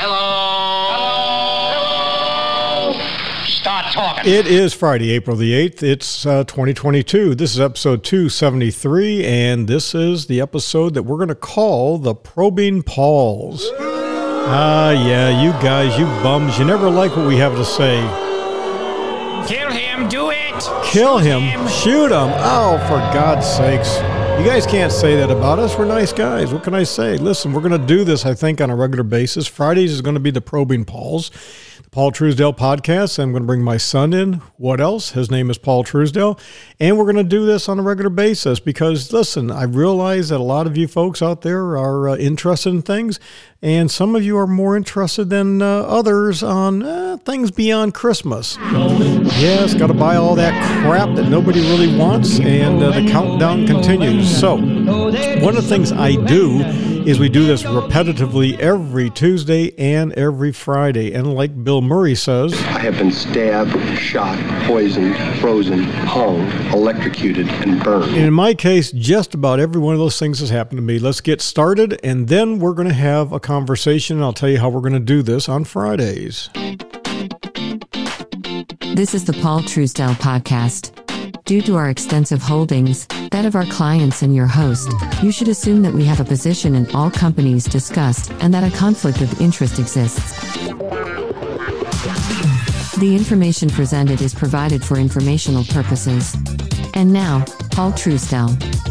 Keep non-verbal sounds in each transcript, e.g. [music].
Hello. Start talking. It is Friday, April the 8th. It's uh, 2022. This is episode 273, and this is the episode that we're going to call the Probing Pauls. Ah, yeah, you guys, you bums, you never like what we have to say. Kill him, do it! Kill him, shoot him. Oh, for God's sakes. You guys can't say that about us. We're nice guys. What can I say? Listen, we're going to do this, I think, on a regular basis. Fridays is going to be the Probing Pauls, the Paul Truesdell podcast. I'm going to bring my son in. What else? His name is Paul Truesdell. And we're going to do this on a regular basis because, listen, I realize that a lot of you folks out there are uh, interested in things, and some of you are more interested than uh, others on uh, things beyond Christmas. Yes, got to buy all that crap that nobody really wants, and uh, the countdown continues. So, one of the things I do is we do this repetitively every Tuesday and every Friday. And like Bill Murray says, I have been stabbed, shot, poisoned, frozen, hung, electrocuted, and burned. in my case, just about every one of those things has happened to me. Let's get started, and then we're going to have a conversation. I'll tell you how we're going to do this on Fridays. This is the Paul Truesdell podcast. Due to our extensive holdings, that of our clients and your host, you should assume that we have a position in all companies discussed and that a conflict of interest exists. The information presented is provided for informational purposes. And now, Paul Truesdell.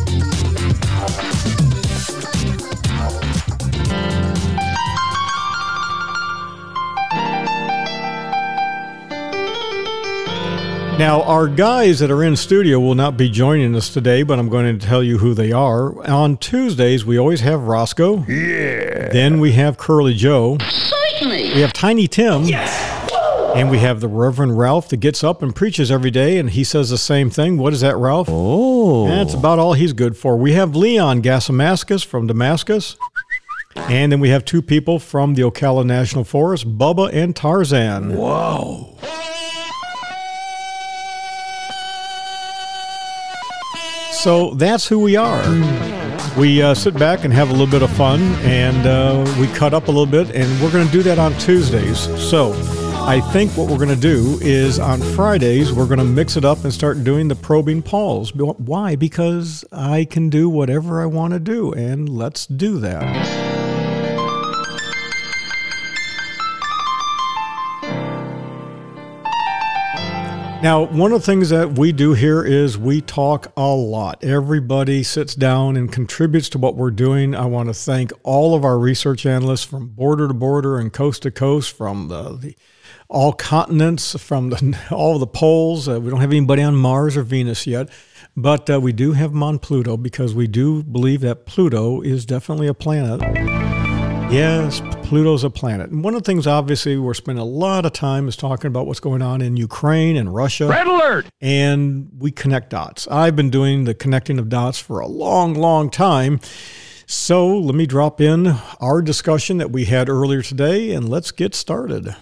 Now, our guys that are in studio will not be joining us today, but I'm going to tell you who they are. On Tuesdays, we always have Roscoe. Yeah. Then we have Curly Joe. Certainly. We have Tiny Tim. Yes. And we have the Reverend Ralph that gets up and preaches every day, and he says the same thing. What is that, Ralph? Oh. That's about all he's good for. We have Leon Gasamascus from Damascus. And then we have two people from the Ocala National Forest, Bubba and Tarzan. Whoa. So that's who we are. We uh, sit back and have a little bit of fun, and uh, we cut up a little bit, and we're going to do that on Tuesdays. So I think what we're going to do is on Fridays, we're going to mix it up and start doing the probing Pauls. Why? Because I can do whatever I want to do, and let's do that. Now, one of the things that we do here is we talk a lot. Everybody sits down and contributes to what we're doing. I want to thank all of our research analysts from border to border and coast to coast, from the, the all continents, from the, [laughs] all the poles. Uh, we don't have anybody on Mars or Venus yet, but uh, we do have them on Pluto because we do believe that Pluto is definitely a planet. Yes, Pluto's a planet. And one of the things, obviously, we're spending a lot of time is talking about what's going on in Ukraine and Russia. Red alert! And we connect dots. I've been doing the connecting of dots for a long, long time. So let me drop in our discussion that we had earlier today and let's get started.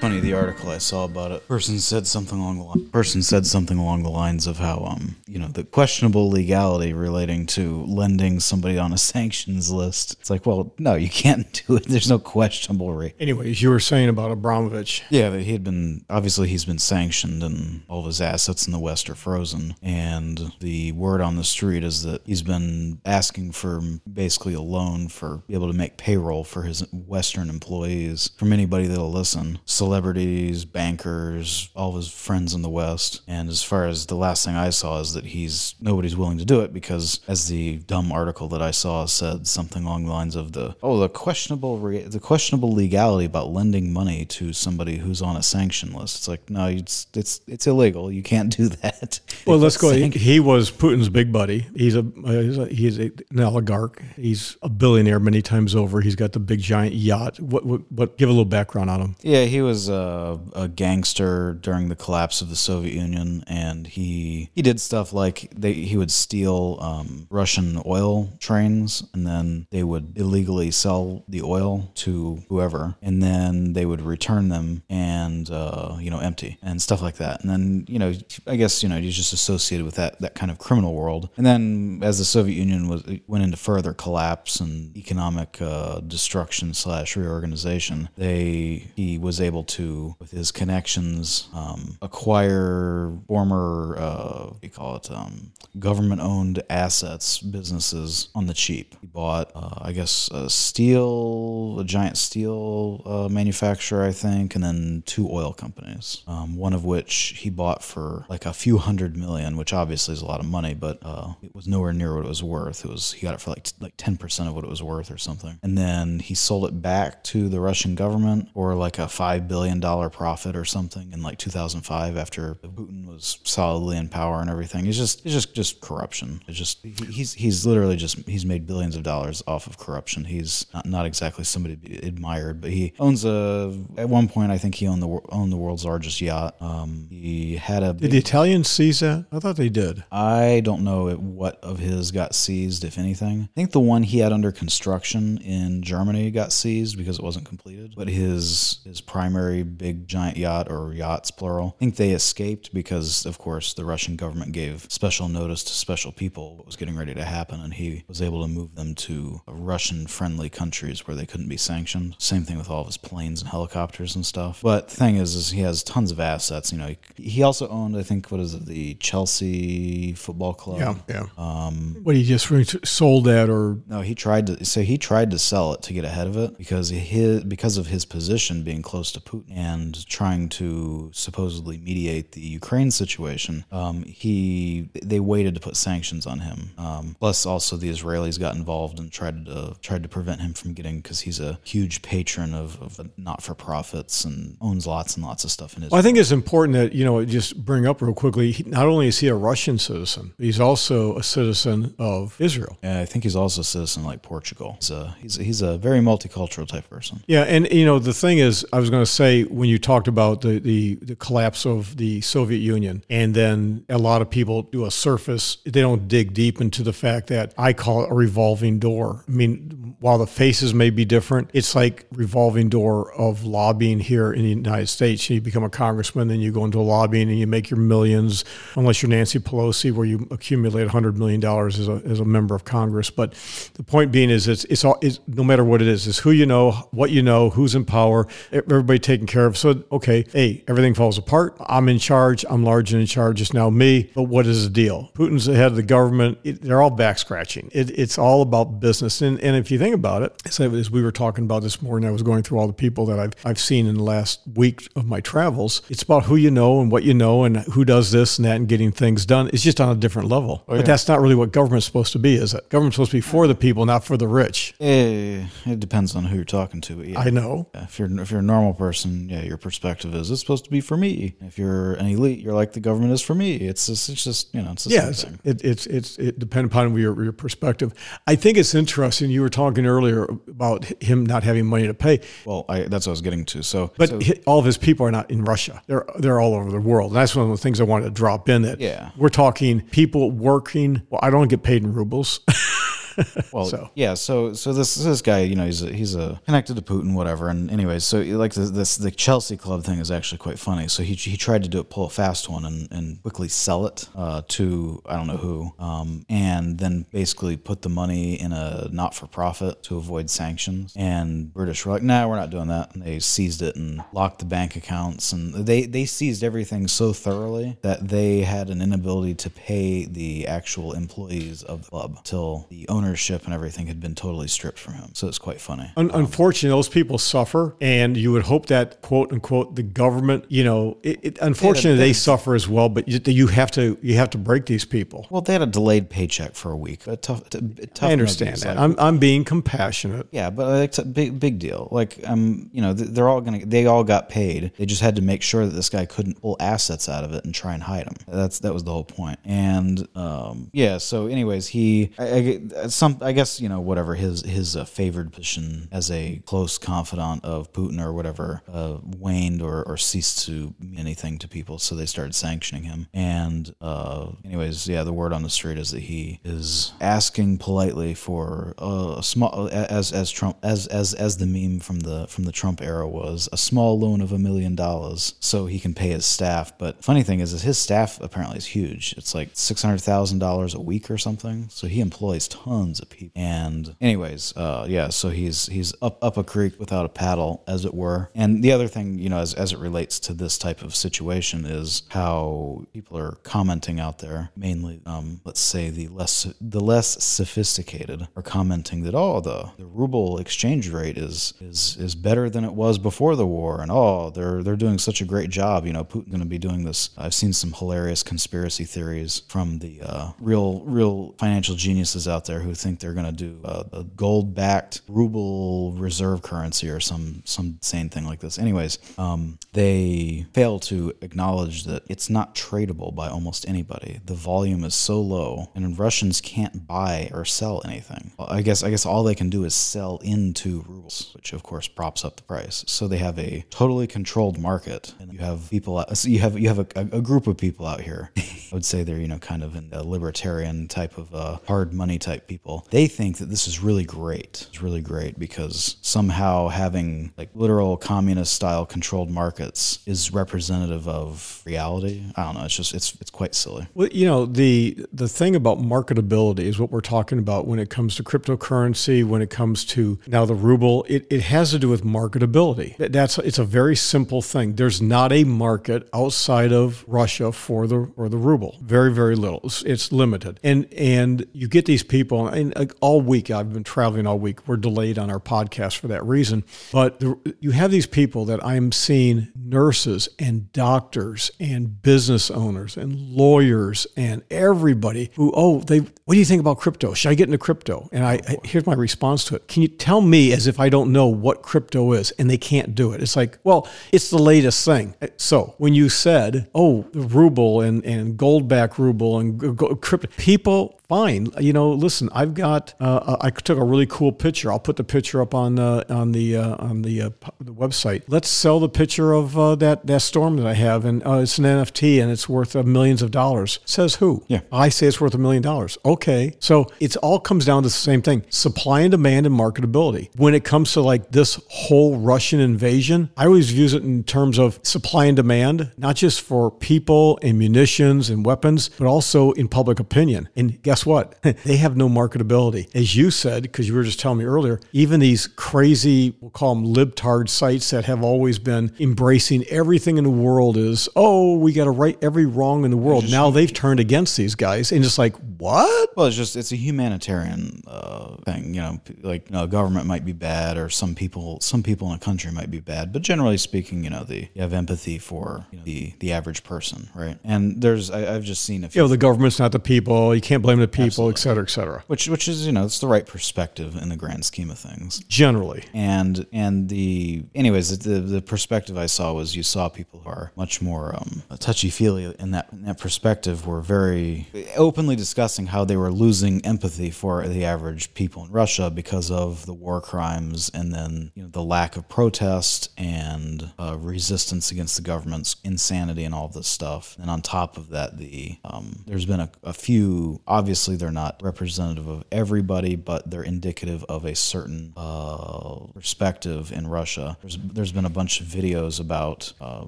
Funny, the article I saw about it. Person said something along the line. Person said something along the lines of how, um, you know, the questionable legality relating to lending somebody on a [laughs] sanctions list. It's like, well, no, you can't do it. There's no questionable rate. Anyways, you were saying about Abramovich. Yeah, that he had been obviously he's been sanctioned, and all of his assets in the West are frozen. And the word on the street is that he's been asking for basically a loan for be able to make payroll for his Western employees from anybody that'll listen. Celebrities, bankers, all of his friends in the West. And as far as the last thing I saw is that he's nobody's willing to do it because, as the dumb article that I saw said, something along the lines of the oh the questionable re- the questionable legality about lending money to somebody who's on a sanction list. It's like no, it's it's it's illegal. You can't do [laughs] that. Well, let's go. He, he was Putin's big buddy. He's a uh, he's, a, he's a, an oligarch. He's a billionaire many times over. He's got the big giant yacht. What, what what? Give a little background on him. Yeah, he was was a, a gangster during the collapse of the Soviet Union, and he he did stuff like they he would steal um, Russian oil trains, and then they would illegally sell the oil to whoever, and then they would return them and uh, you know empty and stuff like that. And then you know I guess you know he's just associated with that that kind of criminal world. And then as the Soviet Union was went into further collapse and economic uh, destruction slash reorganization, they he was able to with his connections um, acquire former uh, you call it um, government owned assets businesses on the cheap. He bought uh, I guess a steel a giant steel uh, manufacturer I think, and then two oil companies. Um, one of which he bought for like a few hundred million, which obviously is a lot of money, but uh, it was nowhere near what it was worth. It was he got it for like t- like ten percent of what it was worth or something, and then he sold it back to the Russian government for like a five billion dollar profit or something in like 2005 after Putin was solidly in power and everything. He's just it's just just corruption. It's just he's he's literally just he's made billions of dollars off of corruption. He's not, not exactly somebody to be admired, but he owns a. At one point, I think he owned the owned the world's largest yacht. Um, he had a. Did the Italians seize that? I thought they did. I don't know what of his got seized, if anything. I think the one he had under construction in Germany got seized because it wasn't completed. But his his primary big giant yacht or yachts plural, I think they escaped because, of course, the Russian government gave special notice to special people what was getting ready to happen, and he was able to move them to Russian-friendly countries where they couldn't be sanctioned. Same thing with all of his planes and helicopters and stuff. But the thing is, is he has tons of assets. You know, he, he also owned, I think, what is it, the Chelsea Football Club. Yeah, yeah. Um, what he just re- sold that, or No, he tried to. So he tried to sell it to get ahead of it because his because of his position being close to Putin and trying to supposedly mediate the Ukraine situation. Um, he they waited to put sanctions on him. Um, plus, also the Israelis got involved and tried to tried to prevent him from getting because he's a huge patron of, of not for profits and owns lots and lots of stuff in Israel. Well, I think it's important that you know just bring up real quickly. he- Not only is he a Russian citizen, but he's also a citizen of Israel. Yeah, I think he's also a citizen like Portugal. He's a he's a, he's a very multicultural type person. Yeah, and you know the thing is, I was going to say when you talked about the, the the collapse of the Soviet Union, and then a lot of people do a surface, they don't dig deep into the fact that I call it a revolving door. I mean, while the faces may be different, it's like revolving door of lobbying here in the United States. You become a congressman, then you go into lobbying and you make your millions, unless you're Nancy Pelosi, where you accumulate $100 million as a, as a member of Congress. But the point being is, it's, it's all, it's, no matter what it is, it's who you know, what you know, who's in power, everybody taken care of. So, okay, hey, everything falls apart. I'm in charge. I'm large and in charge. It's now me. But what is the deal? Putin's the head of the government. It, they're all back scratching. It, it's all about business. And, and if you think about it, as, I- as we were talking about this morning, I was going through all the people that I've, I've seen in the last week of my travels. It's about who you know and what you know and who does this and that and getting things done. It's just on a different level. But that's not really what government's supposed to be, is it? Government's supposed to be for the people, not for the rich. Eh, it depends on who you're talking to. Yeah. I know. If you're if you're a normal person, yeah, your perspective is it's supposed to be for me. If you're an elite, you're like the government is for me. It's just it's just you know it's the Yeah, same it's, thing. it, it's it's it depends upon your your perspective. I think it's interesting. You were talking earlier about him not having money to pay, Well, I, that's what I was getting to. So, but so- all of his people are not in Russia. They're they're all over the world. And that's one of the things I wanted to drop in. That Yeah. we're talking people working. Well, I don't get paid in rubles. [laughs] [laughs] well, so. yeah. So so this this guy, you know, he's a, he's a connected to Putin, whatever. And anyways, so like this, this the Chelsea club thing is actually quite funny. So he he tried to do it, pull a fast one, and, and quickly sell it uh, to I don't know who, um, and then basically put the money in a not for profit to avoid sanctions. And British were like, nah, we're not doing that. And they seized it and locked the bank accounts, and they they seized everything so thoroughly that they had an inability to pay the actual employees of the club till the ownership and everything had been totally stripped from him. So it's quite funny. Un- unfortunately, those people suffer, and you would hope that quote unquote the government, you know, it, it, unfortunately they suffer as well. But you, you have to you have to break these people. Well, they had a delayed paycheck for a week. A tough, t- tough I understand that. like- I'm I'm being compassionate. Yeah, but like, it's a big big deal. Like um, you know, they're all gonna they all got paid. They just had to make sure that this guy couldn't pull assets out of it and try and hide them. That's that was the whole point. And um, yeah. So, anyways, he I, I, some I guess you know whatever his his uh, favored position as a close confidant of Putin or whatever uh, waned or, or ceased to mean anything to people, so they started sanctioning him. And uh, anyways, yeah, the word on the street is that he is asking politely for a small as as Trump as as as the meme from the from the Trump era was a small loan of a million dollars so he can pay his staff. But funny thing is, is his staff apparently is huge. It's like six hundred thousand dollars a week or something. So he employs tons of people. And anyways, uh, yeah, so he's he's up up a creek without a paddle, as it were. And the other thing, you know, as as it relates to this type of situation, is how people are commenting out there. Mainly, um, let's say the less the less sophisticated are commenting that oh the the ruble exchange rate is is is better than it was before the war, and oh they're they're doing such a great job. You know, Putin's going to be doing this. I've seen some hilarious conspiracy theories from the uh, real real financial geniuses out there who think they're going to do a, a gold backed ruble reserve currency or some some insane thing like this. Anyways, um, they fail to acknowledge that it's not tradable by almost anybody. The volume is so low, and Russians can't buy or sell anything. Well, I guess I guess all they can do is sell into rubles, which of course props up the price. So they have a totally controlled market, and you have people. So you have you have a, a group of people out here. [laughs] I would say they're you know kind of in a libertarian type of uh, hard money type people. They think that this is really great. It's really great because somehow having like literal communist style controlled markets is representative of reality. I don't know. It's just it's it's quite silly. Well, you know the the thing about marketability is what we're talking about when it comes to cryptocurrency. When it comes to now the ruble, it, it has to do with marketability. That's it's a very simple thing. There's not a market outside of Russia for the or the ruble. Very very little. It's, it's limited. And and you get these people. And like all week I've been traveling all week. We're delayed on our podcast for that reason. But the, you have these people that I'm seeing nurses and doctors and business owners and lawyers and everybody who oh they what do you think about crypto? Should I get into crypto? And I, I here's my response to it. Can you tell me as if I don't know what crypto is? And they can't do it. It's like well it's the latest thing. So when you said oh the ruble and and gold back ruble and crypto people fine. You know, listen, I've got. Uh, I took a really cool picture. I'll put the picture up on uh, on the uh, on the uh, the website. Let's sell the picture of uh, that that storm that I have, and uh, it's an NFT, and it's worth millions of dollars. Says who? Yeah, I say it's worth a million dollars. Okay, so it's all comes down to the same thing: supply and demand and marketability. When it comes to like this whole Russian invasion, I always view it in terms of supply and demand, not just for people and munitions and weapons, but also in public opinion. And guess guess what? [laughs] they have no marketability. As you said, because you were just telling me earlier, even these crazy, we'll call them libtard sites that have always been embracing everything in the world is, oh, we got to right every wrong in the world. Now they've turned against these guys and it's like, what? Well, it's just, it's a humanitarian uh, thing. You know, like, you know, government might be bad or some people, some people in a country might be bad. But generally speaking, you know, the, you have empathy for you know, the, the average person, right? And there's, I, have just seen a few. You know, the government's not the people. You can't blame the people, Absolutely. et cetera, et cetera. Which, which is, you know, it's the right perspective in the grand scheme of things. Generally. And, and the, anyways, the, the perspective I saw was you saw people who are much more um, touchy feely in that, in that perspective were very openly discussing how they were losing empathy for the average people in Russia because of the war crimes and then, you know, the lack of protest and uh, resistance against the government's insanity and all this stuff. And on top of that, the, um, there's been a, a few obvious obviously they're not representative of everybody, but they're indicative of a certain uh, perspective in Russia. There's, there's been a bunch of videos about uh,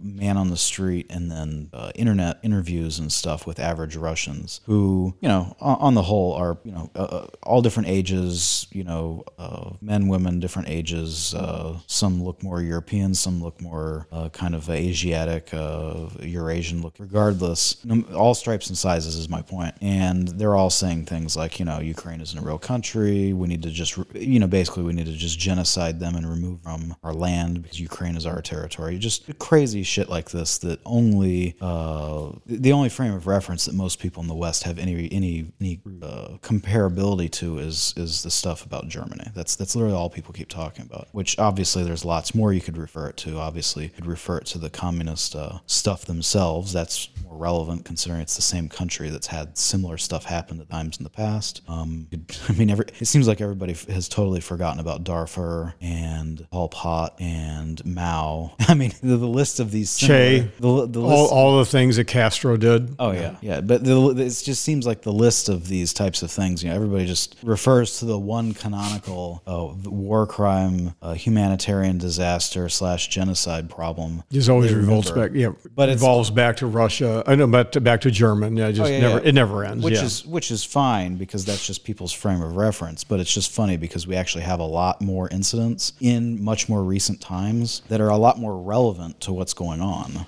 man on the street and then uh, internet interviews and stuff with average Russians who, you know, on, on the whole are, you know, uh, uh, all different ages, you know, uh, men, women, different ages. some look more European, some look more kind of Asiatic, Eurasian look. Regardless, all stripes and sizes is my point. And they're all saying things like, you know, Ukraine isn't a real country. We need to just, you know, basically we need to just genocide them and remove them from our land because Ukraine is our territory. Just crazy shit like this that only uh, the only frame of reference that most people in the West have any any any uh, comparability to is is the stuff about Germany. That's that's literally all people keep talking about. Which obviously there's lots more you could refer it to. Obviously, you could refer it to the communist uh, stuff themselves. That's more relevant considering it's the same country that's had similar stuff happen at times in the past. Um, it- [laughs] I mean, every, it seems like everybody f- has totally forgotten about Darfur and Pol Pot and Mao. [laughs] I mean, the, the list of these Che, the, the all, list, all the things that Castro did. Oh yeah, yeah. But the, it just seems like the list of these types of things. You know, everybody just refers to the one canonical the war crime, uh, humanitarian disaster slash genocide problem. Just always revolts back. Yeah, But it's- revolves back to Russia. I know, but to- back to German. Yeah, just Oh, yeah, never. yeah. It never ends. Which yeah. is which is fine because that's just people's frame of reference. But it's just funny because we actually have a lot more incidents in much more recent times that are a lot more relevant to what's going on.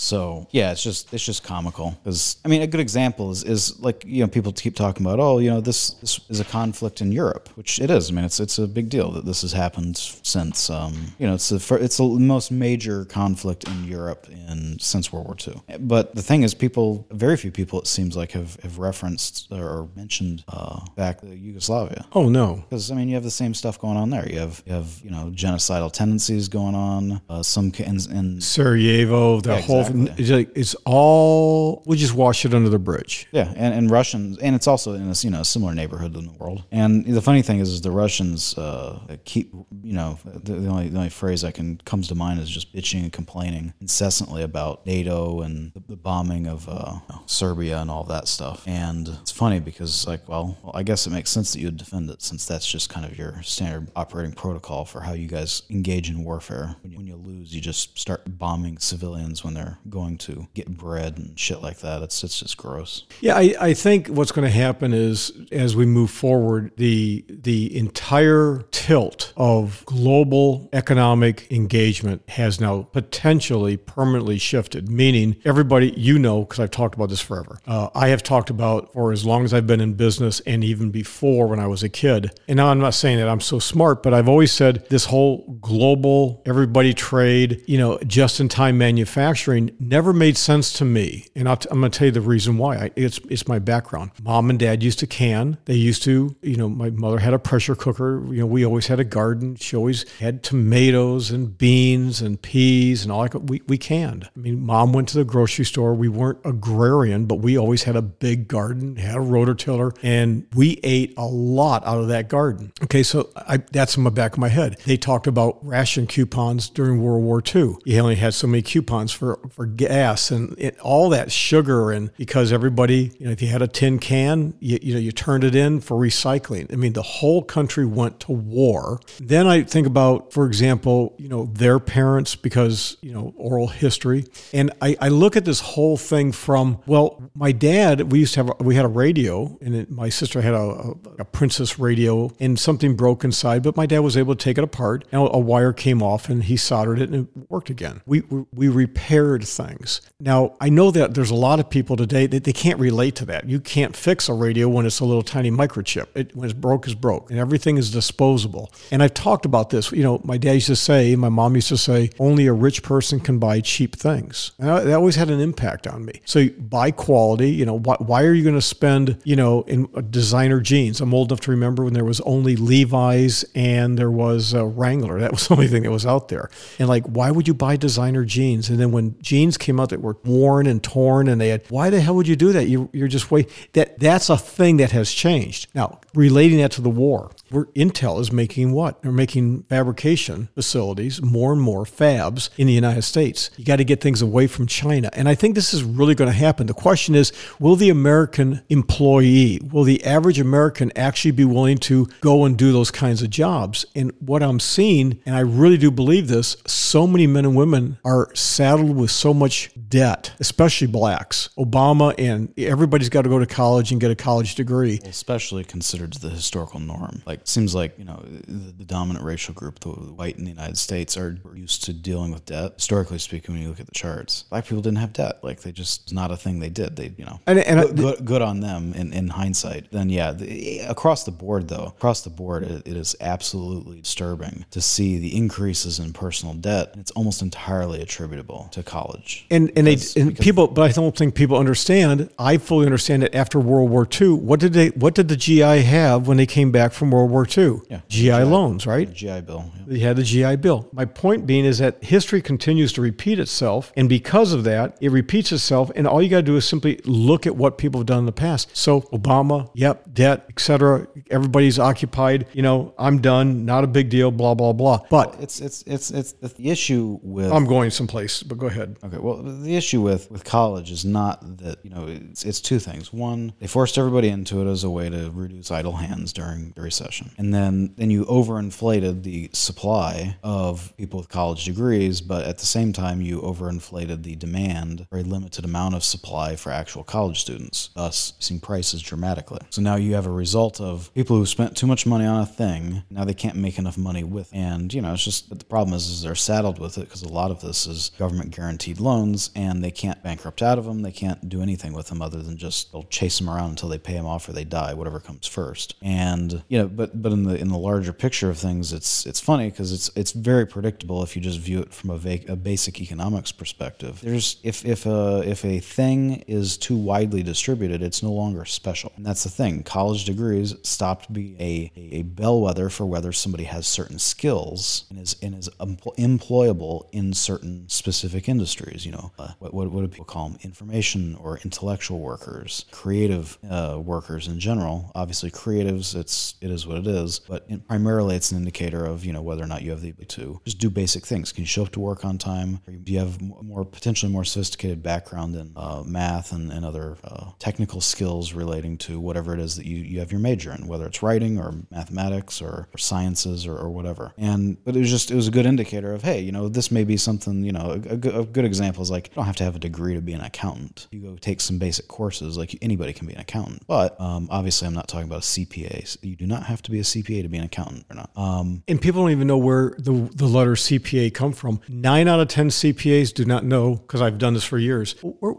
So yeah, it's just it's just comical because I mean a good example is is like you know people keep talking about oh you know this this is a conflict in Europe which it is I mean it's it's a big deal that this has happened since um you know it's the it's the most major conflict in Europe in since World War II but the thing is people very few people it seems like have have referenced or mentioned uh, back Yugoslavia oh no. because I mean, you have the same stuff going on there. You have you have you know genocidal tendencies going on. Uh, some and, and Sarajevo, the Yeah, whole exactly. it's, like, it's all we just wash it under the bridge. yeah, and, and Russians, and it's also in a you know similar neighborhood in the world. And the funny thing is, is the Russians uh, keep you know the, the only the only phrase I can comes to mind is just bitching and complaining incessantly about NATO and the, the bombing of uh, you know, Serbia and all that stuff. And it's funny because like, well, well, I guess it makes sense that you would defend it since that's just kind of your standard operating protocol for how you guys engage in warfare. When you, when you lose, you just start bombing civilians when they're going to get bread and shit like that. It's it's just gross. Yeah, I, I think what's going to happen is as we move forward, the the entire tilt of global economic engagement has now potentially permanently shifted. Meaning, everybody you know, because I've talked about this forever. Uh, I have talked about for as long as I've been in business, and even before when I was a kid. And now I'm not saying that I'm so smart, but I've always said this whole global everybody trade, you know, just in time manufacturing never made sense to me. And I'm going to tell you the reason why. I, it's it's my background. Mom and dad used to can. They used to, you know, my mother had a pressure cooker. You know, we always had a garden. She always had tomatoes and beans and peas and all that. We we canned. I mean, mom went to the grocery store. We weren't agrarian, but we always had a big garden, had a rototiller, and we ate a lot out of that garden. Okay, so I, that's in the back of my head. They talked about ration coupons during World War II. You only had so many coupons for, for gas and it, all that sugar, and because everybody, you know, if you had a tin can, you, you know, you turned it in for recycling. I mean, the whole country went to war. Then I think about, for example, you know, their parents because you know oral history, and I, I look at this whole thing from well, my dad. We used to have we had a radio, and it, my sister had a, a, a Princess radio, and something broke inside, but my dad was able to take it apart. Now a wire came off, and he soldered it, and it worked again. We we, we repaired things. Now I know that there's a lot of people today that they can't relate to that. You can't fix a radio when it's a little tiny microchip. It, when it's broke, is broke, and everything is disposable. And I've talked about this. You know, my dad used to say, my mom used to say, only a rich person can buy cheap things. And that always had an impact on me. So buy quality. You know, why, why are you going to spend, you know, in designer jeans? I'm old enough to remember when there was only Levi's and there was Wrangler. That was the only thing that was out there. And like, why would you buy designer jeans? And then when jeans came out that were worn and torn, and they had, why the hell would you do that? You, you're just wait. That that's a thing that has changed. Now, relating that to the war, where Intel is making what? They're making fabrication facilities, more and more fabs in the United States. You got to get things away from China. And I think this is really going to happen. The question is will the American employee, will the average American actually be willing to go and do those kinds of jobs? And what I'm seeing, and I really do believe this, so many men and women are saddled with so much debt, especially blacks. Obama and everybody's got to go to college and get a college degree. especially considered the historical norm. Like, seems like you know the, the dominant racial group, the white in the United States, are used to dealing with debt. Historically speaking, when you look at the charts, black people didn't have debt. Like, they just it's not a thing they did. They, you know, And- and good, good, good on them in, in hindsight. Then, yeah, the, across the board, though, across the board, it, it is absolutely disturbing to see the increases in personal debt. It's almost entirely attributable to college. And and they and people, but I don't think people understand. I fully understand that after World War II, what did they? What did the GI have when they came back from World War II. Yeah. GI loans, right? GI Bill. yeah. They had the GI Bill. My point being is that history continues to repeat itself, and because of that, it repeats itself. And all you got to do is simply look at what people have done in the past. So Obama, yep, debt, etc. Everybody's occupied. You know, I'm done. Not a big deal. Blah blah blah. But It's it's it's it's the issue with I'm going someplace. But go ahead. Okay, well, the issue with with college is not that you know it's it's two things. One, they forced everybody into it as a way to reduce idle hands during the recession, and then then you overinflated the supply of people with college degrees, but at the same time you overinflated the demand for a limited amount of supply for actual college students, thus seeing prices dramatically. So now you have a result of people who spent too much money on a thing. Now they can't make enough money with, and you know it's just. The problem is, is they're saddled with it because a lot of this is government guaranteed loans, and they can't bankrupt out of them. They can't do anything with them other than just they'll chase them around until they pay them off or they die, whatever comes first. And you know, but but in the in the larger picture of things, it's it's funny because it's it's very predictable if you just view it from a, a basic economics perspective. There's if if a if a thing is too widely distributed, it's no longer special, and that's the thing. College degrees stopped being a, a, bellwether for whether somebody has certain skills and is and is empl- employable in certain specific industries. You know, uh, what, what what do people call them? Information or intellectual workers, creative uh, workers in general. Obviously, creatives, it's it is what it is, but primarily it's an indicator of you know whether or not you have the ability to just do basic things. Can you show up to work on time? Do you have more, potentially more sophisticated background in uh, math and, and other uh, technical skills relating to whatever it is that you, you have your major in, whether it's writing or mathematics or, or sciences or, or whatever. And but it was just it was a good indicator of hey, you know, this may be something. You know, a, a good- a good example is like you don't have to have a degree to be an accountant. You go take some basic courses. Like anybody can be an accountant, but um, obviously I'm not talking about a CPA. So You do not have to be a CPA to be an accountant or not. Um, And people don't even know where the, the letter CPA come from. Nine out of 10 CPAs do not know because I've done this for years.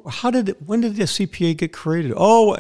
How did it, when did the CPA get created? Oh,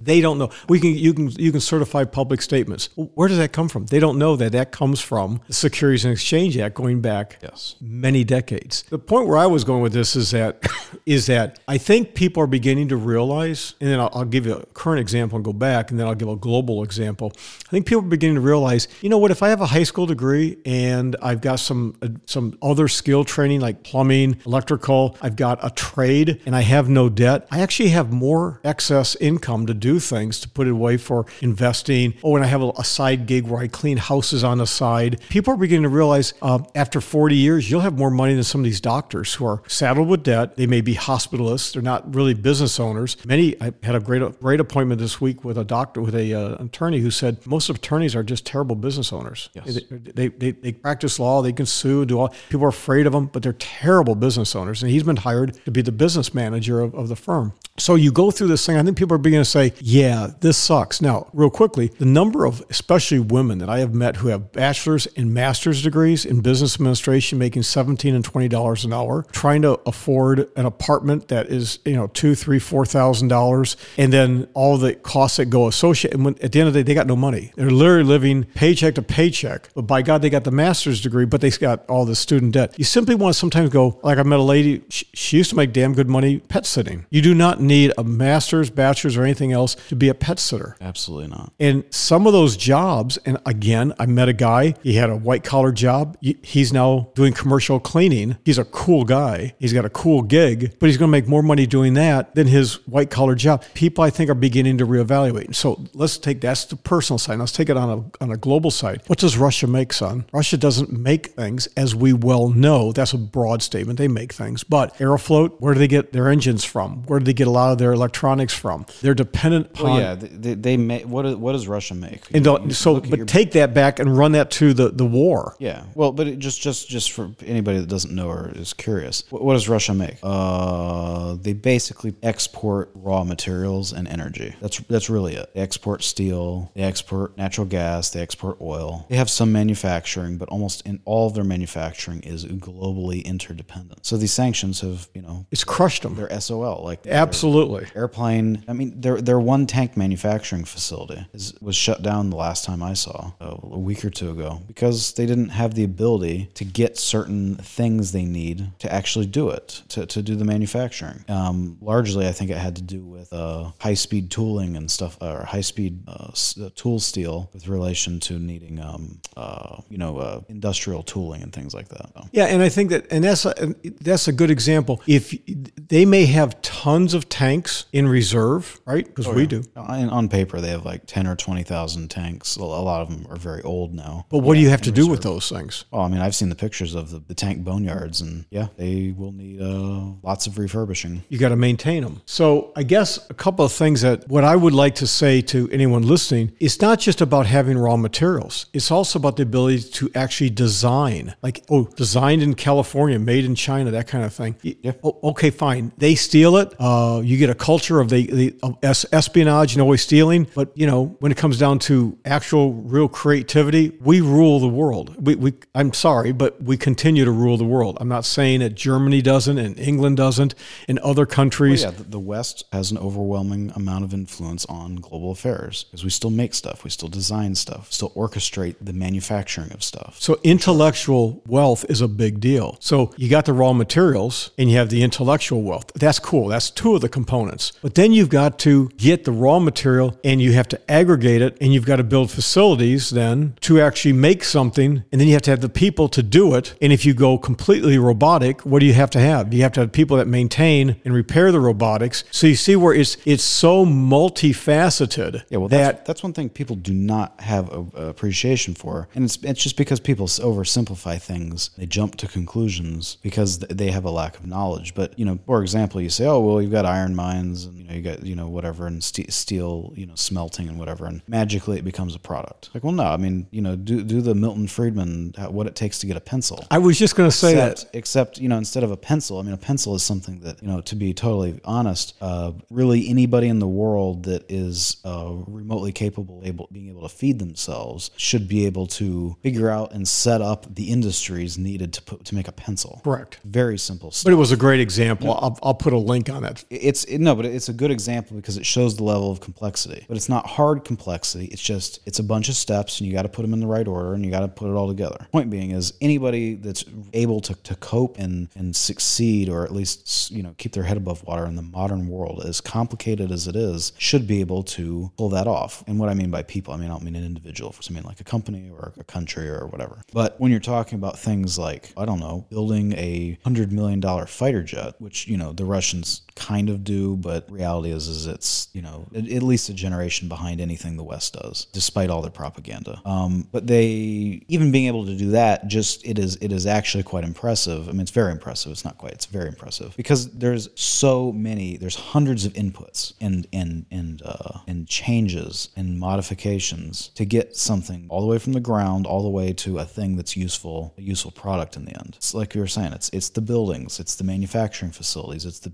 they don't know. We can, you can, you can certify public statements. Where does that come from? They don't know that that comes from the Securities and Exchange Act going back Yes. many decades. The point where I was going with this is that, [coughs] is that I think people are beginning to realize, and then I'll, I'll give you a current example and go back, and then I'll give a global example. I think people are beginning to realize, you know what? If I have a high school degree and I've got some uh, some other skill training like plumbing, electrical, I've got a trade, and I have no debt, I actually have more excess income to do things to put it away for investing. Oh, and I have a, a side gig where I clean houses on the side. People are beginning to realize uh, after 40 years, you'll have more money than some of these doctors who are saddled with debt. They may be hospitalists. They're not really business owners. Many, I had a great, great appointment this week with a doctor, with a uh, attorney who said most attorneys are just terrible business owners. Yes. They, they, they, they practice law, they can sue, do all, people are afraid of them, but they're terrible business owners. And he's been hired to be the business manager of, of the firm. So you go through this thing. I think people are beginning to say, yeah, this sucks. Now, real quickly, the number of especially women that I have met who have bachelor's and master's degrees in business administration making 17 and $20 an hour, trying to afford an apartment that is, you know, two, three, four thousand dollars, and then all the costs that go associated. And when, at the end of the day, they got no money. They're literally living paycheck to paycheck. But by God, they got the master's degree, but they got all the student debt. You simply want to sometimes go, like I met a lady, she, she used to make damn good money pet sitting. You do not need a master's, bachelor's, or anything else to be a pet sitter. absolutely not. And some of those jobs, and again, I met a guy, he had a white collar job. He's now doing commercial cleaning. He's a cool guy. He's got a cool gig, but he's going to make more money doing that than his white collar job. People, I think, are beginning to reevaluate. So let's take that's the personal side. Let's take it on a, on a global side. What does Russia make, son? Russia doesn't make things, as we well know. That's a broad statement. They make things. But Aeroflot, where do they get their engines from? Where do they get a lot of their electronics from? They're dependent upon. Well, yeah, they, they, they make what? What does Russia make? And You don't, so, but your- take that back and run that to the, the war. Yeah, well, but it just just just for anybody that doesn't know or is curious, what, does Russia make? Uh, they basically export raw materials and energy. That's that's really it. They export steel, they export natural gas, they export oil. They have some manufacturing, but almost in all of their manufacturing is globally interdependent. So these sanctions have, you know, It's crushed them. they're SOL like Absolutely. airplane i mean their their one tank manufacturing facility is, was shut down the last time i saw uh, a week or two ago because they didn't have the ability to get certain things they need to actually do it to, to do the manufacturing um, largely i think it had to do with uh, high speed tooling and stuff or high speed uh, uh, tool steel with relation to needing, um, uh, you know, uh, industrial tooling and things like that. So, Yeah, and I think that, and that's a, that's a good example. If they may have tons of tanks in reserve, right? Because we do. on, on paper, they have like ten or twenty thousand tanks. A lot of them are very old now. But what do you have to do with those things? Well, I mean, I've seen the pictures of the, the tank boneyards, and yeah, they will need uh, lots of refurbishing. You got to maintain them. So I guess a couple of things that what I would like to say to anyone listening, it's not just about having raw materials. It's also about the ability to actually design, like oh, designed in California, made in China, that kind of thing. Yeah. Oh, okay, fine. They steal it. Uh, you get a culture of the, the of espionage and always stealing. But you know, when it comes down to actual real creativity, we rule the world. We, we I'm sorry, but we continue to rule the world. I'm not saying that Germany doesn't and England doesn't and other countries. Yeah, the, the West has an overwhelming amount of influence on global affairs because we still make stuff, we still design stuff, still orchestrate the manufacturing of stuff. So intellectual wealth is a big deal. So you got the raw materials and you have the intellectual wealth. That's cool. That's two of the components. But then you've got to get the raw material and you have to aggregate it and you've got to build facilities then to actually make something and then you have to have the people to do it. And if you go completely robotic, what do you have to have? You have to have people that maintain and repair the robotics. So you see where it's it's so multifaceted Yeah, well, that that's, that's one thing people do not have a, a appreciation for, and it's it's just because people oversimplify things. They jump to conclusions because they have a lack of knowledge. But you know, for example, you say, "Oh, well, you've got iron mines, and you know, you got you know whatever, and ste- steel, you know, smelting and whatever, and magically it becomes a product." Like, well, no, I mean, you know, do do the Milton Friedman uh, what it takes to get a pencil. I was just going to say that except, except you know instead of a pencil. I mean a pencil is something that you know to be totally honest uh, really anybody in the world that is uh, remotely capable able being able to feed themselves should be able to figure out and set up the industries needed to put to make a pencil. Correct. very simple But it was a great example. I'll, I'll put a link on that. it's it, no but it's a good example because it shows the level of complexity. But it's not hard complexity. It's just it's a bunch of steps and you got to put them in the right order and you got to put it all together. Point being is anybody that's able to, to cope and and succeed or at least you know keep their head above water in the modern world as complicated as it is should be able to pull that off. And what i mean by people i mean i don't mean an individual. For something like a company or a country or whatever. But when you're talking about things like i don't know building a hundred million dollar fighter jet which you know the russians kind of do, but reality is is it's you know at, at least a generation behind anything the West does, despite all their propaganda. Um, but they even being able to do that, just it is it is actually quite impressive. I mean, it's very impressive. It's not quite. It's very impressive because there's so many. There's hundreds of inputs and and and uh, and changes and modifications to get something all the way from the ground all the way to a thing that's useful, a useful product in the end. It's like you were saying. It's it's the buildings, it's the manufacturing facilities, it's the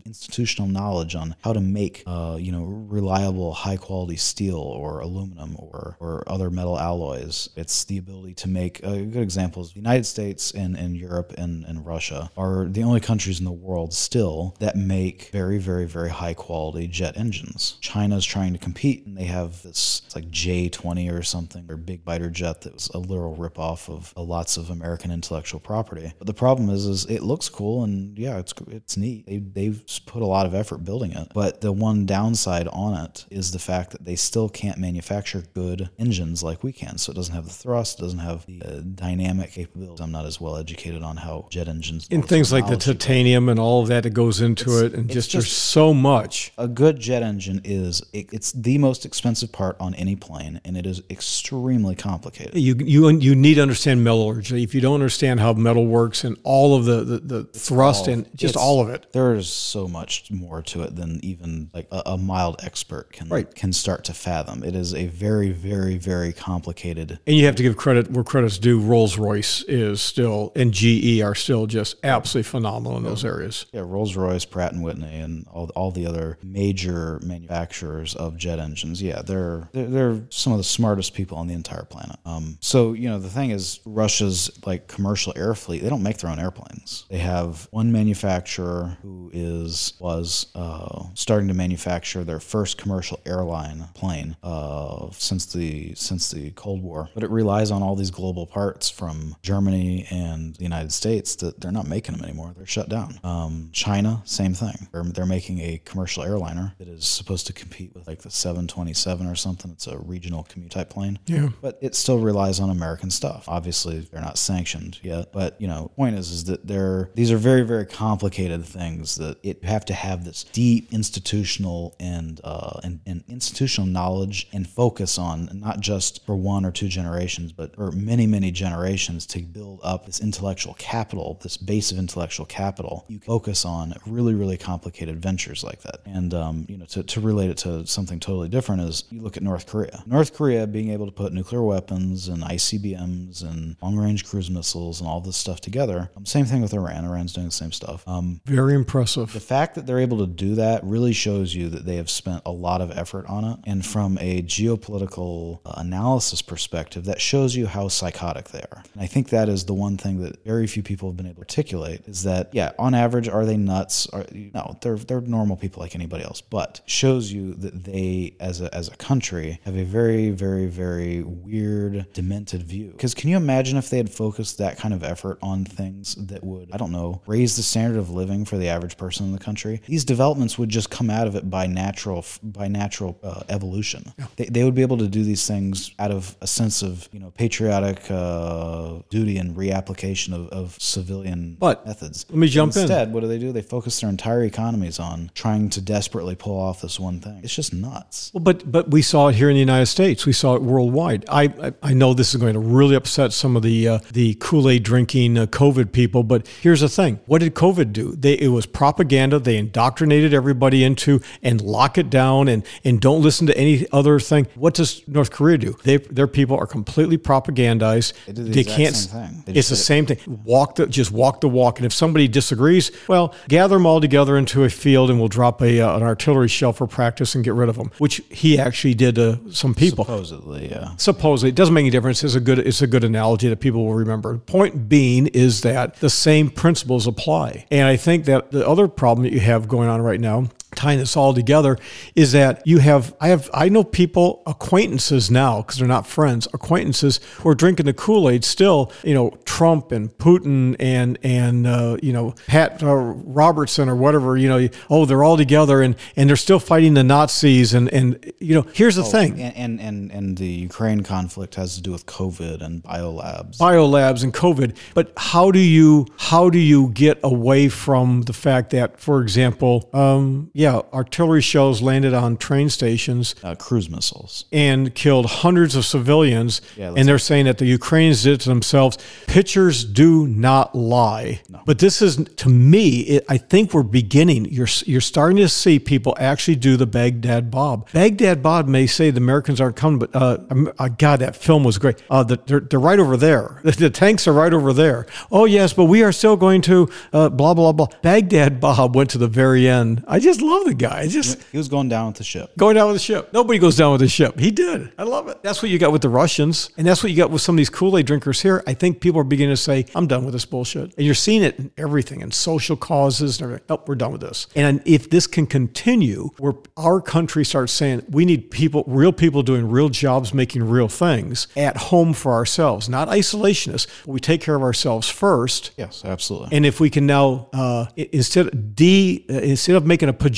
knowledge on how to make uh, you know reliable, high quality steel or aluminum or or other metal alloys. It's the ability to make a good example is the United States and, and Europe and, and Russia are the only countries in the world still that make very, very, very high quality jet engines. China's trying to compete and they have this it's like J20 or something or big biter jet that was a literal ripoff of uh, lots of American intellectual property. But the problem is is it looks cool and yeah, it's it's neat. They they've put a lot of effort building it. But the one downside on it is the fact that they still can't manufacture good engines like we can. So it doesn't have the thrust, it doesn't have the uh, dynamic capabilities. I'm not as well educated on how jet engines And things like the titanium and all of that that goes into it, and it's just, there's so much. a good jet engine is it, it's the most expensive part on any plane and it is extremely complicated You you you need to understand metallurgy. If you don't understand how metal works and all of the the, the thrust and just all of it, there's so much more to it than even like a, a mild expert can Right. can start to fathom it is a very very very complicated and you have to give credit where credit's due. Rolls Royce is still and GE are still just absolutely phenomenal in those areas. Yeah, Rolls Royce, Pratt and Whitney, and all, all the other major manufacturers of jet engines. Yeah, they're, they're they're some of the smartest people on the entire planet. Um, so you know the thing is, Russia's like commercial air fleet. They don't make their own airplanes. They have one manufacturer who is was was uh, starting to manufacture their first commercial airline plane uh, since the since the Cold War. But it relies on all these global parts from Germany and the United States that they're not making them anymore. They're shut down. Um, China, same thing. They're, they're making a commercial airliner that is supposed to compete with like the 727 or something. It's a regional commute type plane. Yeah. But it still relies on American stuff. Obviously, they're not sanctioned yet. But you know, point is, is that they're these are very, very complicated things that it you have to have this deep institutional and uh, and, and institutional knowledge and focus on not just for one or two generations, but for many, many generations to build up this intellectual capital, this base of intellectual capital. You focus on really, really complicated ventures like that. And um, you know, to, to relate it to something totally different is you look at North Korea. North Korea being able to put nuclear weapons and ICBMs and long-range cruise missiles and all this stuff together. Um, same thing with Iran. Iran's doing the same stuff. Um, Very impressive. the fact that they're able to do that really shows you that they have spent a lot of effort on it. And from a geopolitical uh, analysis perspective, that shows you how psychotic they are. And I think that is the one thing that very few people have been able to articulate is that, yeah, on average, are they nuts? Are, no, they're, they're normal people like anybody else, but shows you that they, as a, as a country, have a very, very, very weird, demented view. Because can you imagine if they had focused that kind of effort on things that would, I don't know, raise the standard of living for the average person in the country? These developments would just come out of it by natural, by natural uh, evolution. They, they would be able to do these things out of a sense of, you know, patriotic uh, duty and reapplication of, of civilian But methods. let me jump in. Instead, what do they do? They focus their entire economies on trying to desperately pull off this one thing. It's just nuts. Well, but but we saw it here in the United States. We saw it worldwide. I I, I know this is going to really upset some of the uh, the Kool Aid drinking uh, COVID people. But here's the thing: what did COVID do? They it was propaganda. They indoctrinated everybody into and lock it down and and don't listen to any other thing. What does North Korea do? They their people are completely propagandized. They do the exact can't. same thing. They It's the it- same thing. Walk the just walk the walk. And if somebody disagrees, well, gather them all together into a field, and we'll drop a uh, an artillery shell for practice and get rid of them. Which he actually did to some people. Supposedly, yeah. Supposedly, it doesn't make any difference. It's a good it's a good analogy that people will remember. Point being is that the same principles apply, and I think that the other problem that you have going on right now tying this all together is that you have I have I know people acquaintances now because they're not friends acquaintances who are drinking the Kool Aid still you know Trump and Putin and and uh, you know Pat uh, Robertson or whatever you know oh they're all together and and they're still fighting the Nazis and and you know here's the thing And, and and and the Ukraine conflict has to do with COVID and biolabs. biolabs and COVID. But how do you how do you get away from the fact that, for example, um, yeah, artillery shells landed on train stations uh, cruise missiles. and killed hundreds of civilians, Yeah, and they're saying that the Ukrainians did it to themselves. Pictures do not lie. But this is, to me, it, I think we're beginning. You're you're starting to see people actually do the Baghdad Bob. Baghdad Bob may say the Americans aren't coming, but uh, uh, God, that film was great. Uh, the, they're, they're right over there. [laughs] The, tanks are right over there. Oh yes, but we are still going to uh, blah blah blah. Baghdad Bob went to the very end. I just love the guy. It's just He was going down with the ship. going down with the ship. Nobody goes down with the ship. He did. I love it. That's what you got with the Russians. And that's what you got with some of these Kool Aid drinkers here. I think people are beginning to say, I'm done with this bullshit. And you're seeing it in everything, in social causes and everything. Nope, we're done with this. And if this can continue, where our country starts saying, we need people, real people doing real jobs, making real things at home for ourselves, not isolationists. We take care of ourselves first. Yes, absolutely. And if we can now, uh, instead of de, uh, instead of making a pejorative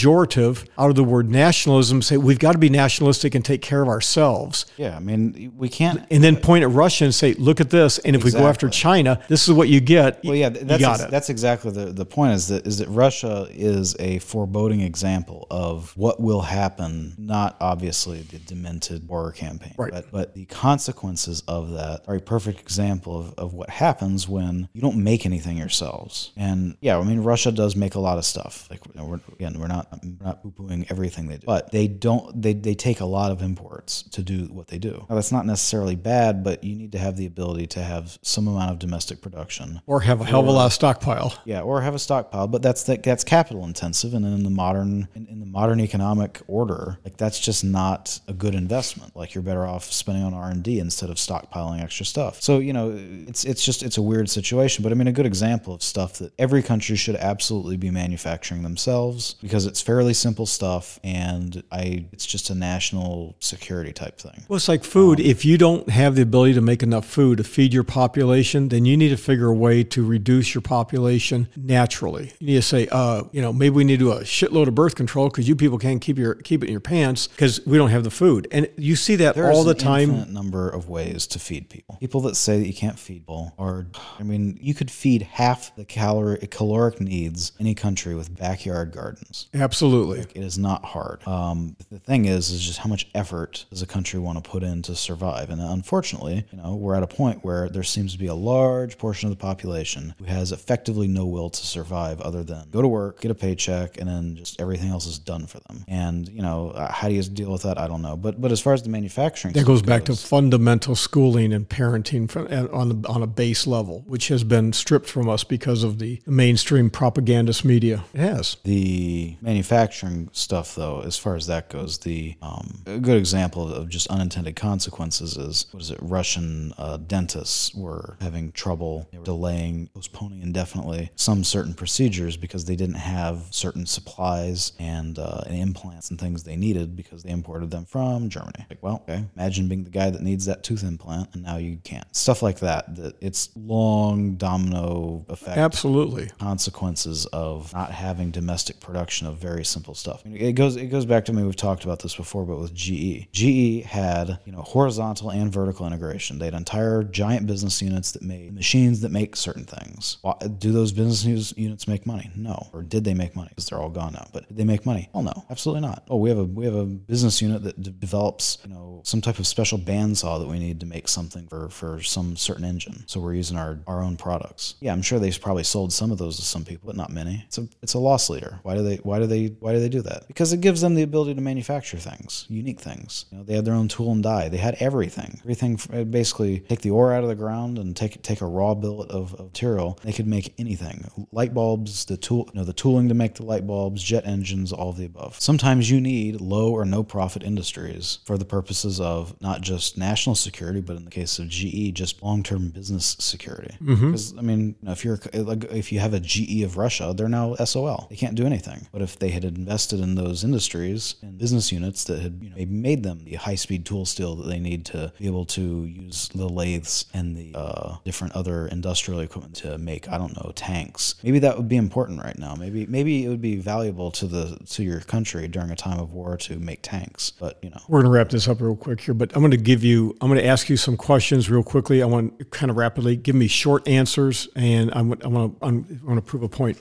out of the word nationalism, say we've got to be nationalistic and take care of ourselves, yeah, I mean, we can't. and then point at Russia and say, "Look at this." And if we go after China, this is what you get. Well, yeah, got ex- that's exactly the, the point. Is that is that Russia is a foreboding example of what will happen. Not obviously the demented horror campaign, Right. But but the consequences of that are a perfect example of, of what happens when you don't make anything yourselves. And yeah, I mean, Russia does make a lot of stuff. Like you know, we're, again, we're not I'm not poo-pooing everything they do, but they don't. They they take a lot of imports to do what they do. Now, that's not necessarily bad, but you need to have the ability to have some amount of domestic production. Or have a hell of a lot of stockpile. Yeah, or have a stockpile, but that's that, that's capital intensive, and in the modern in, in the modern economic order, like that's just not a good investment. Like you're better off spending on R and D instead of stockpiling extra stuff. So you know, it's it's just it's a weird situation. But I mean, a good example of stuff that every country should absolutely be manufacturing themselves because it's fairly simple stuff, and I it's just a national security type thing. Well, it's like food. if you don't have the ability to make enough food to feed your population, then you need to figure a way to reduce your population naturally. You need to say, uh, you know, maybe we need to do a shitload of birth control because you people can't keep your keep it in your pants because we don't have the food. And you see that There's all the an time. infinite number of ways to feed people. People that say that you can't feed people are, I mean, you could feed half the calorie caloric needs any country with backyard gardens. Absolutely. It is not hard. Um, the thing is, is just how much effort does a country want to put in to survive? And unfortunately, you know, we're at a point where there seems to be a large portion of the population who has effectively no will to survive other than go to work, get a paycheck, and then just everything else is done for them. And you know, uh, how do you deal with that? I don't know. But but as far as the manufacturing, That goes back to fundamental schooling and parenting on the, on a base level, which has been stripped from us because of the mainstream propagandist media. It has. The manufacturing stuff, though, as far as that goes, the um, a good example of just unintended consequences is what is it? Russian uh, dentists were having trouble, delaying, postponing indefinitely some certain procedures because they didn't have certain supplies and, uh, and implants and things they needed because they imported them from Germany. Like, well, okay, imagine being the guy that needs that tooth implant and now you can't. Stuff like that. That it's long domino effect Absolutely. consequences of not having domestic production of very simple stuff. It goes it goes back to me. We've talked about this before, but with GE, GE had you know horizontal and vertical integration. They had entire giant business units that made machines that make certain things. Do those business units make money? No. Or did they make money? Because they're all gone now. But did they make money? Oh no, absolutely not. Oh, we have a we have a business unit that de- develops you know some type of special bandsaw that we need to make something for for some certain engine. So we're using our our own products. Yeah, I'm sure they've probably sold some of those to some people, but not many. It's a it's a loss leader. Why do they why do they why do they do that? Because it gives them the ability to manufacture things, unique things. You know, they had their own tool and die. They had everything. Everything uh, basically take the ore out of the ground and take take a raw billet of, of material. They could make anything. Light bulbs, the tool, you know, the tooling to make the light bulbs, jet engines, all of the above. Sometimes you need low or no profit industries for the purposes of not just national security, but in the case of GE, just long term business security. Because I mean, you know, if you're like if you have a GE of Russia, they're now SOL. They can't do anything. But if they had invested in those industries and business units that had you know, made them the high speed tool steel that they need to be able to use the lathes and the uh, different other industrial equipment to make I don't know tanks. Maybe that would be important right now. Maybe maybe it would be valuable to the to your country during a time of war to make tanks. But you know, We're going to wrap this up real quick here, but I'm going to give you, I'm to ask you some questions real quickly. I want kind of rapidly give me short answers, and I'm, I want to, I'm, I want to prove a point.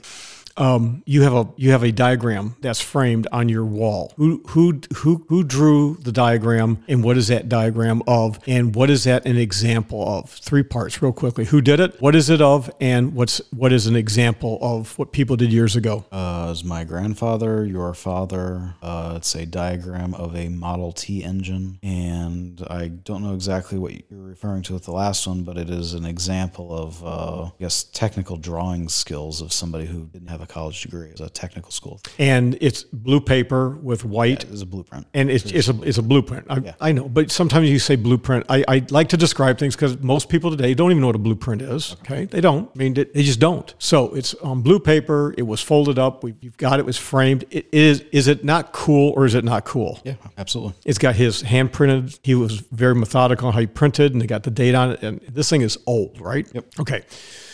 Um, you have a you have a diagram that's framed on your wall. Who who who who drew the diagram, and what is that diagram of, and what is that an example of? Three parts, real quickly. Who did it? What is it of? And what's what is an example of what people did years ago? uh, is my grandfather, your father. Uh, it's a diagram of a Model T engine, and I don't know exactly what you're referring to with the last one, but it is an example of, uh, I guess, technical drawing skills of somebody who didn't have a college degree. It's a technical school. And it's blue paper with white. It was a blueprint. And it's, it's a it's a blueprint. I, I know, but sometimes you say blueprint. I, I like to describe things because most people today don't even know what a blueprint is. Okay, they don't. I mean, they, they just don't. So it's on blue paper. It was folded up. We, you've got it. Was framed. It is. Is it not cool or is it not cool? Yeah, absolutely. It's got his hand printed. He was very methodical on how he printed, and they got the date on it. And this thing is old, right? Yep. Okay.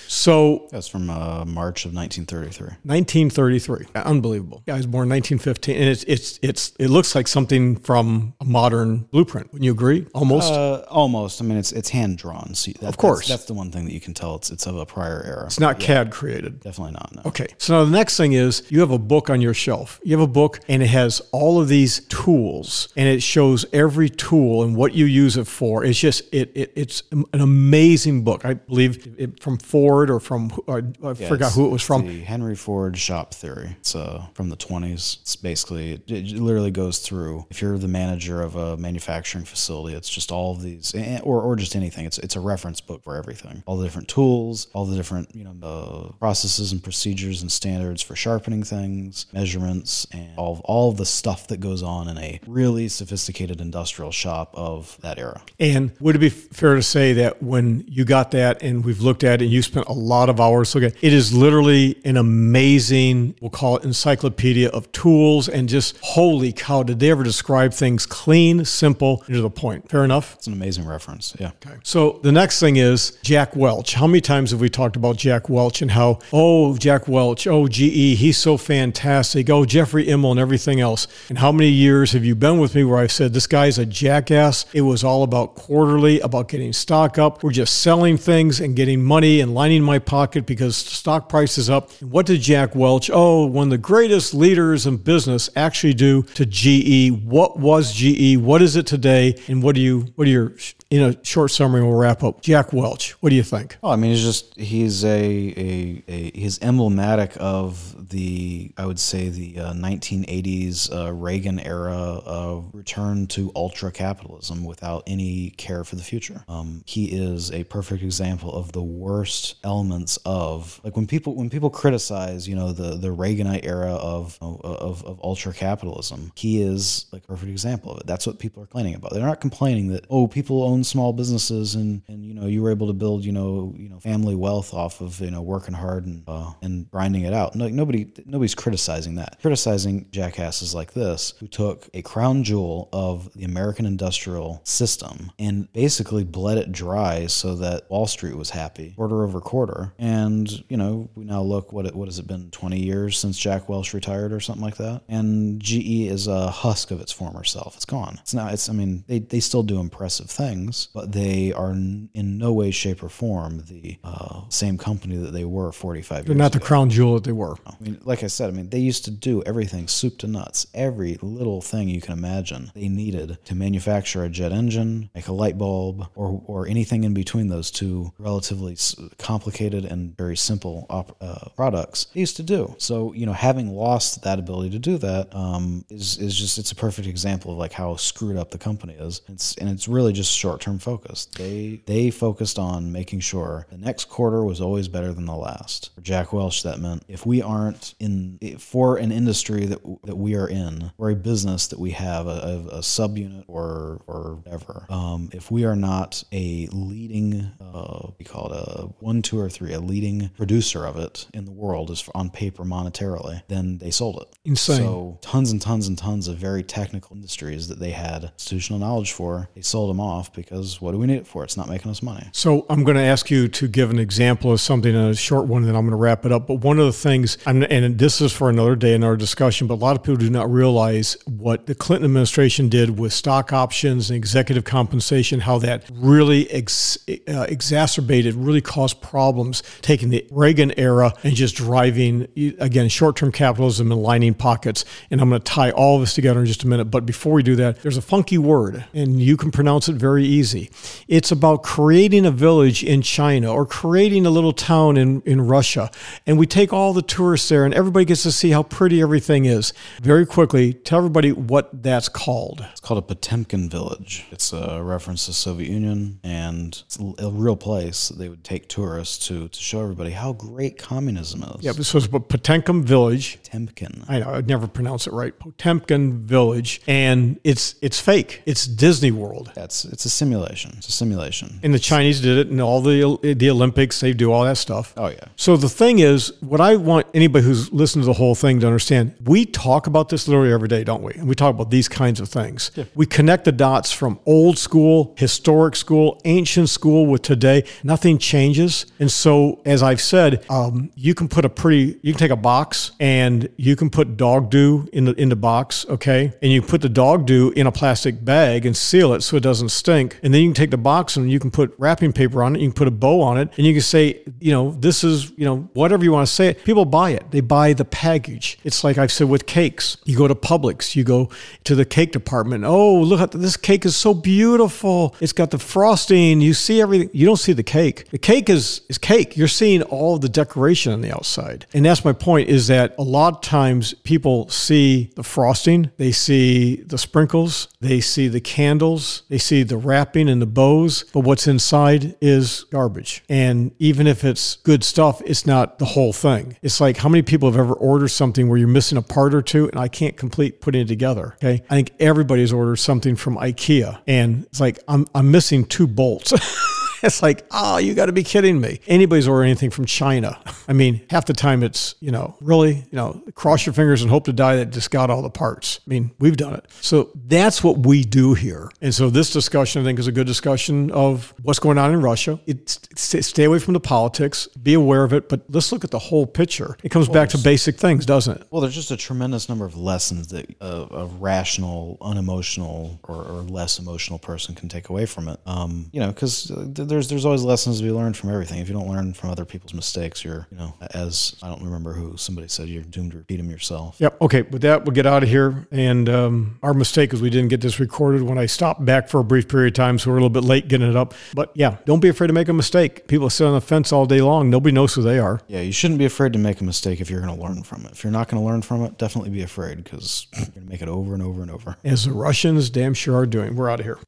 So That's from uh, March of 1933. 1933. Unbelievable. Guy was born 1915, and it's it's it's it looks like something from a modern blueprint. Wouldn't you agree? Almost. Uh, almost. I mean, it's it's hand drawn. So that, Of course. that's, that's the one thing that you can tell. It's it's of a prior era. it's not CAD created. Definitely not. No. Okay. So now the next thing is you have a book on your shelf. You have a book and it has all of these tools and it shows every tool and what you use it for. It's just it, it it's an amazing book. I believe it, from four Ford or from or I Yeah, forgot who it was from. The Henry Ford shop theory. It's uh, from the 20s. It's basically, it, it literally goes through. If you're the manager of a manufacturing facility, it's just all of these, eh, or, or just anything. It's it's a reference book for everything. All the different tools, all the different you know the processes and procedures and standards for sharpening things, measurements, and all all the stuff that goes on in a really sophisticated industrial shop of that era. And would it be fair to say that when you got that and we've looked at it and you spent a lot of hours looking it, it is literally an amazing, we'll call it encyclopedia of tools and just holy cow, did they ever describe things clean, simple, and to the point? Fair enough? It's an amazing reference. Yeah. Okay. So the next thing is Jack Welch. How many times have we talked about Jack Welch and how, oh, Jack Welch, oh, GE, he's so fantastic. Oh, Jeffrey Immelt and everything else. And how many years have you been with me where I've said this guy's a jackass? It was all about quarterly, about getting stock up. We're just selling things and getting money and lining my pocket because stock price is up. What did Jack Welch, oh, one of the greatest leaders in business, actually do to GE? What was GE? What is it today? And what do you, what are your, in a short summary, we'll wrap up. Jack Welch, what do you think? Oh, I mean, he's just he's a, a, a he's emblematic of the I would say the uh, 1980s uh, Reagan era of return to ultra capitalism without any care for the future. Um, he is a perfect example of the worst elements of like when people when people criticize you know the the Reaganite era of of, of ultra capitalism. He is like a perfect example of it. That's what people are complaining about. They're not complaining that oh people own small businesses and and you know you were able to build you know you know family wealth off of you know working hard and uh, and grinding it out. No, nobody nobody's criticizing that. Criticizing jackasses like this who took a crown jewel of the American industrial system and basically bled it dry so that Wall Street was happy quarter over quarter. And you know we now look what it what has it been 20 years since Jack Welch retired or something like that. And GE is a husk of its former self. It's gone. It's now it's I mean they they still do impressive things, but they are in no way, shape, or form the uh, same company that they were 45 They're years not the ago. crown jewel that they were. I mean, like I said, I mean, they used to do everything soup to nuts. Every little thing you can imagine they needed to manufacture a jet engine, make a light bulb, or, or anything in between those two relatively complicated and very simple op- uh, products. They used to do. So, you know, having lost that ability to do that um, is is just, it's a perfect example of like how screwed up the company is. It's, and it's really just short term focused. They, they focused on making sure the next quarter was always better than the last. For Jack Welch, that meant if we aren't in for an industry that that we are in, or a business that we have a, a, a subunit or or whatever, um, if we are not a leading, uh, we call it a one, two, or three, a leading producer of it in the world, is on paper monetarily, then they sold it. Insane. So tons and tons and tons of very technical industries that they had institutional knowledge for, they sold them off because what do we need it for? It's not making us money. So I'm going to ask you to give an example of something, a short one, and then I'm going to wrap it up. But one of the things, and this is for another day in our discussion, but a lot of people do not realize what the Clinton administration did with stock options and executive compensation, how that really ex, uh, exacerbated, really caused problems, taking the Reagan era and just driving, again, short term capitalism and lining pockets. And I'm going to tie all of this together in just a minute. But before we do that, there's a funky word, and you can pronounce it very easy. It's about creating a village in China or creating a little town in, in Russia. And we take all the tourists there, and everybody gets to see how pretty everything is. Very quickly, tell everybody what that's called. It's called a Potemkin village. It's a reference to the Soviet Union, and it's a real place they would take tourists to to show everybody how great communism is. Yeah, this was Potemkin Village. Potemkin. I know I'd never pronounce it right. Potemkin Village, and it's it's fake. It's Disney World. That's it's a simulation. It's a simulation. And the Chinese did it, and all the the Olympics, they do all that stuff. Oh yeah. So the thing is, what I want anybody who's listened to the whole thing to understand, we talk about this literally every day, don't we? And we talk about these kinds of things. We connect the dots from old school, historic school, ancient school with today. Nothing changes. And so, as I've said, um, you can put a pretty, you can take a box and you can put dog do in the in the box, okay? And you put the dog do in a plastic bag and seal it so it doesn't stink. And then you can take the box and you can put wrapping paper on it. You can put a bow on it, and you can say, you know, this is, you know, whatever you want to say. People buy it. They buy the package. It's like I've said with cakes. You go to Publix. You go to the cake department. Oh, look at this cake is so beautiful. It's got the frosting. You see everything. You don't see the cake. The cake is is cake. You're seeing all the decoration on the outside, and that's my point. Is that a lot of times people see the frosting, they see the sprinkles, they see the candles, they see the wrapping and the bows, but what's inside is garbage. And even if it's good stuff, it's not the whole thing. It's like how many people have ever ordered something where you're missing a part or two and I can't complete putting it together. Okay. I think everybody's ordered something from IKEA and it's like I'm I'm missing two bolts. [laughs] [laughs] It's like, oh, you got to be kidding me. Anybody's ordering anything from China. I mean, half the time it's, you know, really, you know, cross your fingers and hope to die that just got all the parts. I mean, we've done it. So that's what we do here. And so this discussion, I think, is a good discussion of what's going on in Russia. It's, stay away from the politics, be aware of it, but let's look at the whole picture. It comes back to basic things, doesn't it? Well, there's just a tremendous number of lessons that a, a rational, unemotional, or, or, less emotional person can take away from it. Um, you know, because there's there's always lessons to be learned from everything. If you don't learn from other people's mistakes, you're you know as I don't remember who somebody said you're doomed to repeat them yourself. Yep. Okay. With that, we'll get out of here. And um, our mistake is we didn't get this recorded when I stopped back for a brief period of time, so we're a little bit late getting it up. But yeah, don't be afraid to make a mistake. People sit on the fence all day long. Nobody knows who they are. Yeah, you shouldn't be afraid to make a mistake if you're going to learn from it. If you're not going to learn from it, definitely be afraid because you're going to make it over and over and over. As the Russians damn sure are doing. We're out of here.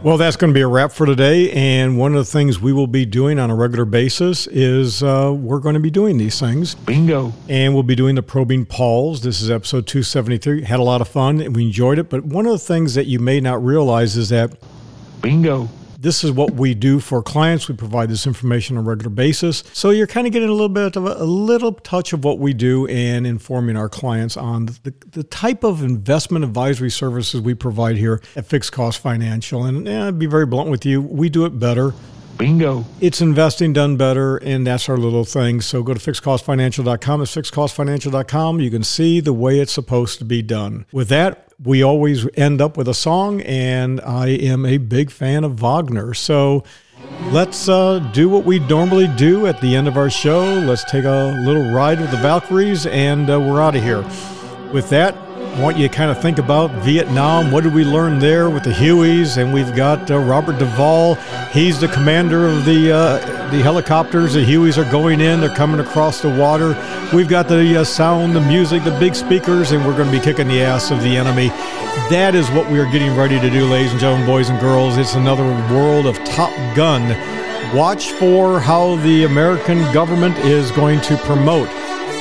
Well, that's going to be a wrap for today. And one of the things we will be doing on a regular basis is uh, we're going to be doing these things. Bingo. And we'll be doing the probing Pauls. This is episode 273. Had a lot of fun and we enjoyed it. But one of the things that you may not realize is that. Bingo this is what we do for clients. We provide this information on a regular basis. So you're kind of getting a little bit of a, a little touch of what we do and informing our clients on the, the type of investment advisory services we provide here at Fixed Cost Financial. And eh, be very blunt with you, we do it better. Bingo. It's investing done better, and that's our little thing. So go to fixedcostfinancial.com. It's fixedcostfinancial.com. You can see the way it's supposed to be done. With that, we always end up with a song, and I am a big fan of Wagner. So let's uh, do what we normally do at the end of our show. Let's take a little ride with the Valkyries, and uh, we're out of here. With that, want you to kind of think about Vietnam. What did we learn there with the Hueys? And we've got uh, Robert Duvall. He's the commander of the uh, the helicopters. The Hueys are going in. They're coming across the water. We've got the uh, sound, the music, the big speakers, and we're going to be kicking the ass of the enemy. That is what we are getting ready to do, ladies and gentlemen, boys and girls. It's another world of Top Gun. Watch for how the American government is going to promote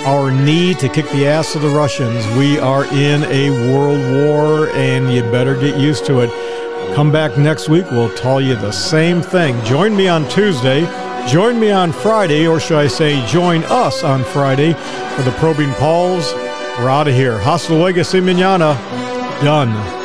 our need to kick the ass of the Russians. We are in a world war, and you better get used to it. Come back next week. We'll tell you the same thing. Join me on Tuesday. Join me on Friday, or should I say, join us on Friday for the Probing Pauls. We're out of here. Hasta luego, si mañana. Done.